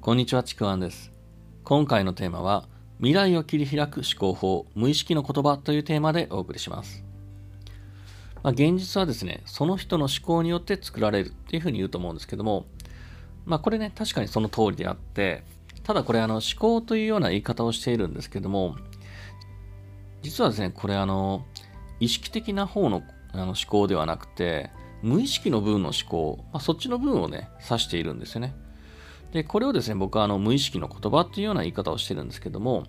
こんにちは、ちくわんです。今回のテーマは、未来を切り開く思考法、無意識の言葉というテーマでお送りします。まあ、現実はですね、その人の思考によって作られるっていうふうに言うと思うんですけども、まあこれね、確かにその通りであって、ただこれあの思考というような言い方をしているんですけども、実はですね、これあの、意識的な方のあの思考ではなくて、無意識の部分の思考、まあ、そっちの部分をね、指しているんですよね。で、これをですね、僕はあの無意識の言葉っていうような言い方をしてるんですけども、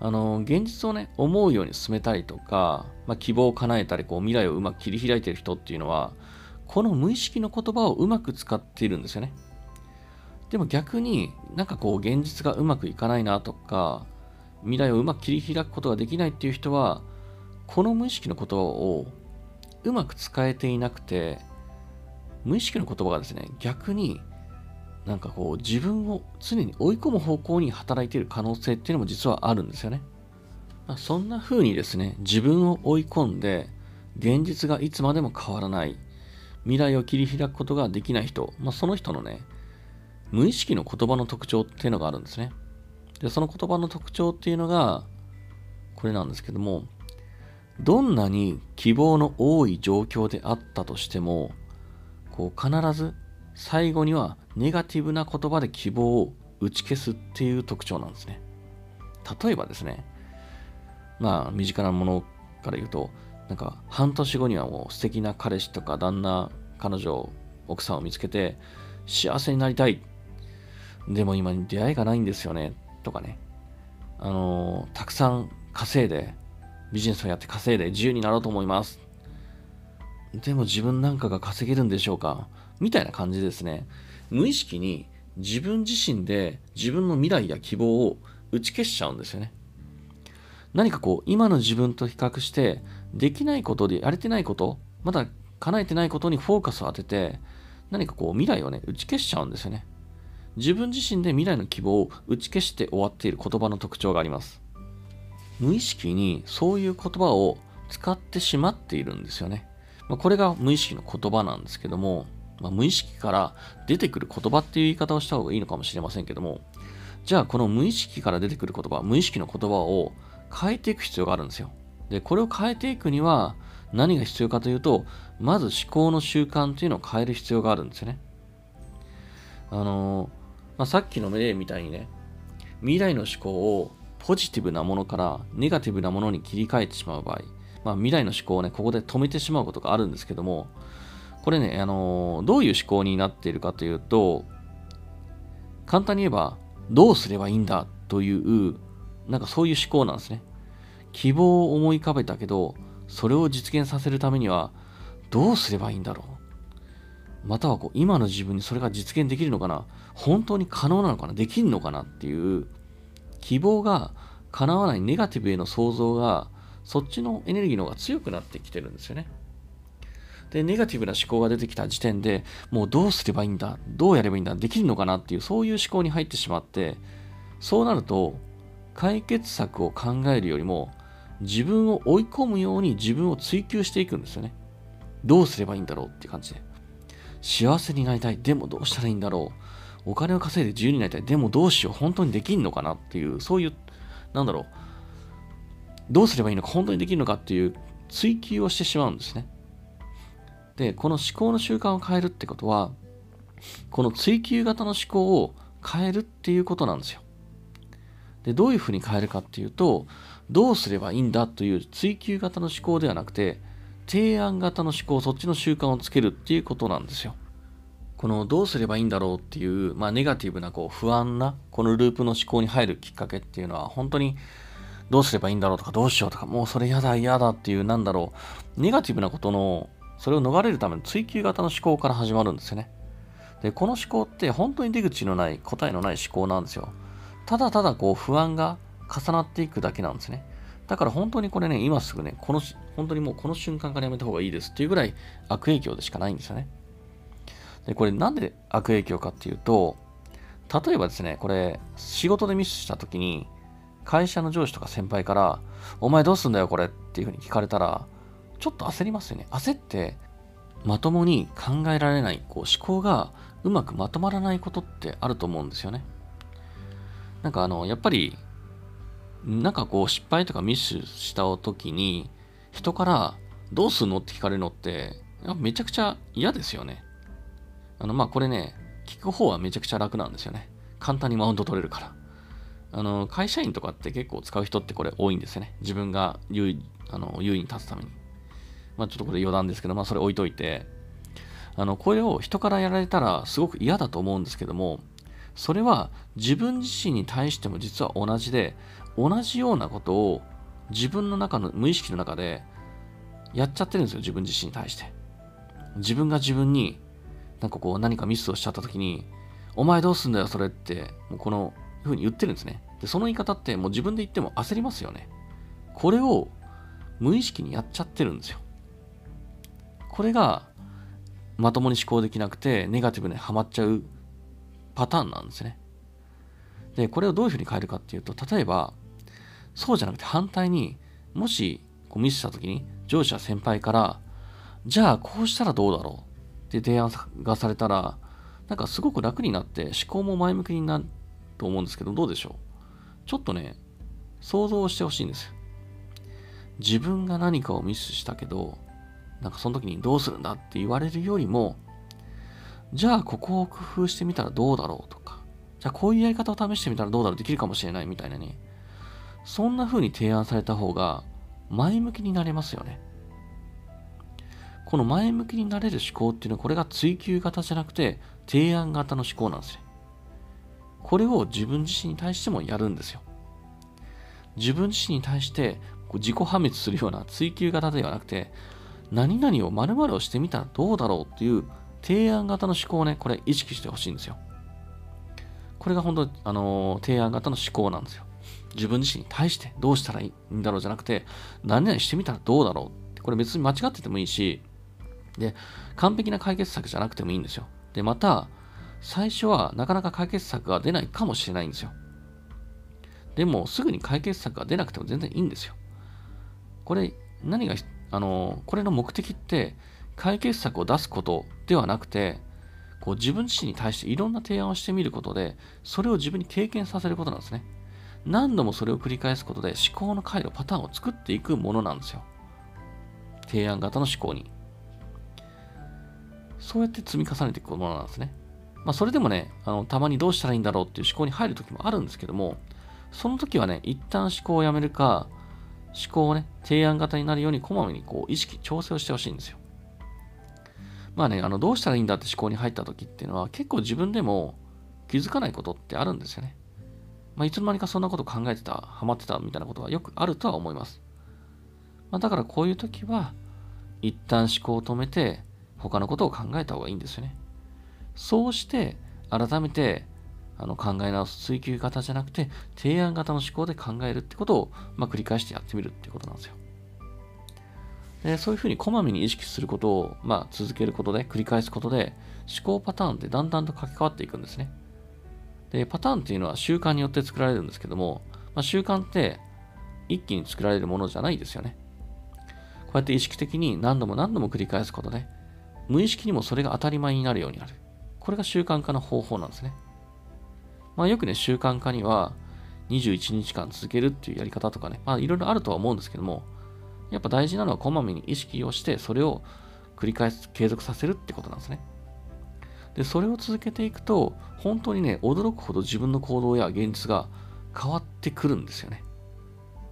あの、現実をね、思うように進めたりとか、まあ、希望を叶えたり、こう、未来をうまく切り開いている人っていうのは、この無意識の言葉をうまく使っているんですよね。でも逆になんかこう現実がうまくいかないなとか未来をうまく切り開くことができないっていう人はこの無意識の言葉をうまく使えていなくて無意識の言葉がですね逆になんかこう自分を常に追い込む方向に働いている可能性っていうのも実はあるんですよね。まあ、そんな風にですね、自分を追い込んで、現実がいつまでも変わらない、未来を切り開くことができない人、まあ、その人のね、無意識の言葉の特徴っていうのがあるんですね。で、その言葉の特徴っていうのが、これなんですけども、どんなに希望の多い状況であったとしても、こう必ず最後にはネガティブな言葉で希望を打ち消すっていう特徴なんですね。例えばですね、まあ身近なものから言うと、なんか半年後にはもう素敵な彼氏とか旦那、彼女、奥さんを見つけて幸せになりたい。でも今に出会いがないんですよね。とかね。あのー、たくさん稼いで、ビジネスをやって稼いで自由になろうと思います。でも自分なんかが稼げるんでしょうか？みたいな感じですね。無意識に自分自身で自分の未来や希望を打ち消しちゃうんですよね。何かこう、今の自分と比較して、できないことでやれてないこと、まだ叶えてないことにフォーカスを当てて、何かこう、未来をね、打ち消しちゃうんですよね。自分自身で未来の希望を打ち消して終わっている言葉の特徴があります。無意識にそういう言葉を使ってしまっているんですよね。まあ、これが無意識の言葉なんですけども、まあ、無意識から出てくる言葉っていう言い方をした方がいいのかもしれませんけども、じゃあこの無意識から出てくる言葉、無意識の言葉を変えていく必要があるんですよ。で、これを変えていくには何が必要かというと、まず思考の習慣っていうのを変える必要があるんですよね。あのー、まあ、さっきの例みたいにね、未来の思考をポジティブなものからネガティブなものに切り替えてしまう場合、まあ、未来の思考をね、ここで止めてしまうことがあるんですけども、これね、あのー、どういう思考になっているかというと、簡単に言えば、どうすればいいんだという、なんかそういう思考なんですね。希望を思い浮かべたけど、それを実現させるためには、どうすればいいんだろう。またはこう、今の自分にそれが実現できるのかな本当に可能なのかなできるのかなっていう、希望が叶わないネガティブへの想像が、そっちのエネルギーの方が強くなってきてるんですよね。で、ネガティブな思考が出てきた時点でもうどうすればいいんだどうやればいいんだできるのかなっていう、そういう思考に入ってしまって、そうなると、解決策を考えるよりも、自分を追い込むように自分を追求していくんですよね。どうすればいいんだろうって感じで。幸せになりたい。でもどうしたらいいんだろう。お金を稼いで自由になりたい。でもどうしよう。本当にできんのかなっていう、そういう、なんだろう。どうすればいいのか、本当にできるのかっていう追求をしてしまうんですね。で、この思考の習慣を変えるってことは、この追求型の思考を変えるっていうことなんですよ。で、どういうふうに変えるかっていうと、どうすればいいんだという追求型の思考ではなくて、提案型の思考、そっちの習慣をつけるっていうことなんですよ。このどうすればいいんだろうっていう、まあ、ネガティブなこう不安なこのループの思考に入るきっかけっていうのは本当にどうすればいいんだろうとかどうしようとかもうそれ嫌だ嫌だっていうなんだろうネガティブなことのそれを逃れるための追求型の思考から始まるんですよね。で、この思考って本当に出口のない答えのない思考なんですよ。ただただこう不安が重なっていくだけなんですね。だから本当にこれね、今すぐね、この、本当にもうこの瞬間からやめた方がいいですっていうぐらい悪影響でしかないんですよね。で、これなんで悪影響かっていうと、例えばですね、これ、仕事でミスした時に、会社の上司とか先輩から、お前どうすんだよこれっていうふうに聞かれたら、ちょっと焦りますよね。焦って、まともに考えられない、こう思考がうまくまとまらないことってあると思うんですよね。なんかあの、やっぱり、なんかこう失敗とかミスした時に、人からどうすんのって聞かれるのって、めちゃくちゃ嫌ですよね。あの、まあこれね、聞く方はめちゃくちゃ楽なんですよね。簡単にマウント取れるから。あの、会社員とかって結構使う人ってこれ多いんですよね。自分が優位あの優位に立つために。まあちょっとこれ余談ですけど、まあそれ置いといて、あの、これを人からやられたらすごく嫌だと思うんですけども、それは自分自身に対しても実は同じで、同じようなことを自分の中の無意識の中でやっちゃってるんですよ、自分自身に対して。自分が自分になんかこう何かミスをしちゃった時に、お前どうすんだよ、それって、もうこのふうに言ってるんですね。で、その言い方ってもう自分で言っても焦りますよね。これを無意識にやっちゃってるんですよ。これがまともに思考できなくてネガティブにはまっちゃうパターンなんですね。で、これをどういうふうに変えるかっていうと、例えば、そうじゃなくて反対に、もしこうミスした時に上司や先輩から、じゃあこうしたらどうだろうって提案がされたら、なんかすごく楽になって思考も前向きになると思うんですけど、どうでしょう？ちょっとね、想像してほしいんですよ。自分が何かをミスしたけど、なんかその時にどうするんだって言われるよりも、じゃあここを工夫してみたらどうだろうとか、じゃあこういうやり方を試してみたらどうだろうできるかもしれないみたいなね。そんな風に提案された方が前向きになれますよね。この前向きになれる思考っていうのはこれが追求型じゃなくて提案型の思考なんですね。これを自分自身に対してもやるんですよ。自分自身に対して自己破滅するような追求型ではなくて何々を〇〇をしてみたらどうだろうっていう提案型の思考をね、これ意識してほしいんですよ。これが本当、あのー、提案型の思考なんですよ。自分自身に対してどうしたらいいんだろうじゃなくて、何々してみたらどうだろう、これ別に間違っててもいいし、で、完璧な解決策じゃなくてもいいんですよ。で、また、最初はなかなか解決策が出ないかもしれないんですよ。でも、すぐに解決策が出なくても全然いいんですよ。これ、何があの、これの目的って解決策を出すことではなくて、こう自分自身に対していろんな提案をしてみることで、それを自分に経験させることなんですね。何度もそれを繰り返すことで思考の回路、パターンを作っていくものなんですよ。提案型の思考に。そうやって積み重ねていくものなんですね。まあ、それでもね、あのたまにどうしたらいいんだろうっていう思考に入るときもあるんですけども、その時はね、一旦思考をやめるか、思考をね、提案型になるようにこまめにこう意識、調整をしてほしいんですよ。まあね、あの、どうしたらいいんだって思考に入った時っていうのは結構自分でも気づかないことってあるんですよね。まあ、いつの間にかそんなこと考えてた、ハマってたみたいなことがよくあるとは思います。まあ、だからこういう時は、一旦思考を止めて、他のことを考えた方がいいんですよね。そうして、改めてあの考え直す追求型じゃなくて提案型の思考で考えるってことを、まあ、繰り返してやってみるってことなんですよ。でそういうふうにこまめに意識することを、まあ、続けることで繰り返すことで思考パターンってだんだんと書き換わっていくんですね。でパターンっていうのは習慣によって作られるんですけども、まあ、習慣って一気に作られるものじゃないですよね。こうやって意識的に何度も何度も繰り返すことで無意識にもそれが当たり前になるようになる。これが習慣化の方法なんですね。まあよくね、習慣化には21日間続けるっていうやり方とかね、まあいろいろあるとは思うんですけども、やっぱ大事なのはこまめに意識をして、それを繰り返す、継続させるってことなんですね。で、それを続けていくと、本当にね、驚くほど自分の行動や現実が変わってくるんですよね。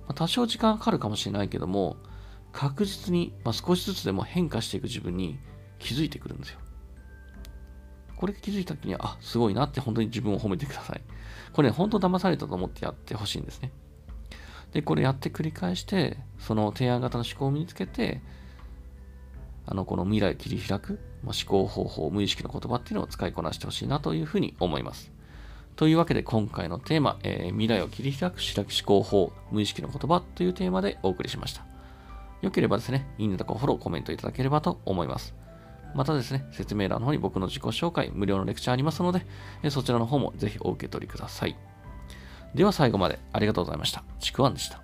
まあ、多少時間かかるかもしれないけども、確実に、まあ、少しずつでも変化していく自分に気づいてくるんですよ。これ気づいた時には、あ、すごいなって本当に自分を褒めてください。これ、ね、本当騙されたと思ってやってほしいんですね。で、これやって繰り返して、その提案型の思考を身につけて、あの、この未来を切り開く、まあ、思考方法、無意識の言葉っていうのを使いこなしてほしいなというふうに思います。というわけで今回のテーマ、えー、未来を切り開く白木思考法、無意識の言葉というテーマでお送りしました。よければですね、いいねとかフォロー、コメントいただければと思います。またですね、説明欄の方に僕の自己紹介、無料のレクチャーありますので、そちらの方もぜひお受け取りください。では最後までありがとうございました。ちくわんでした。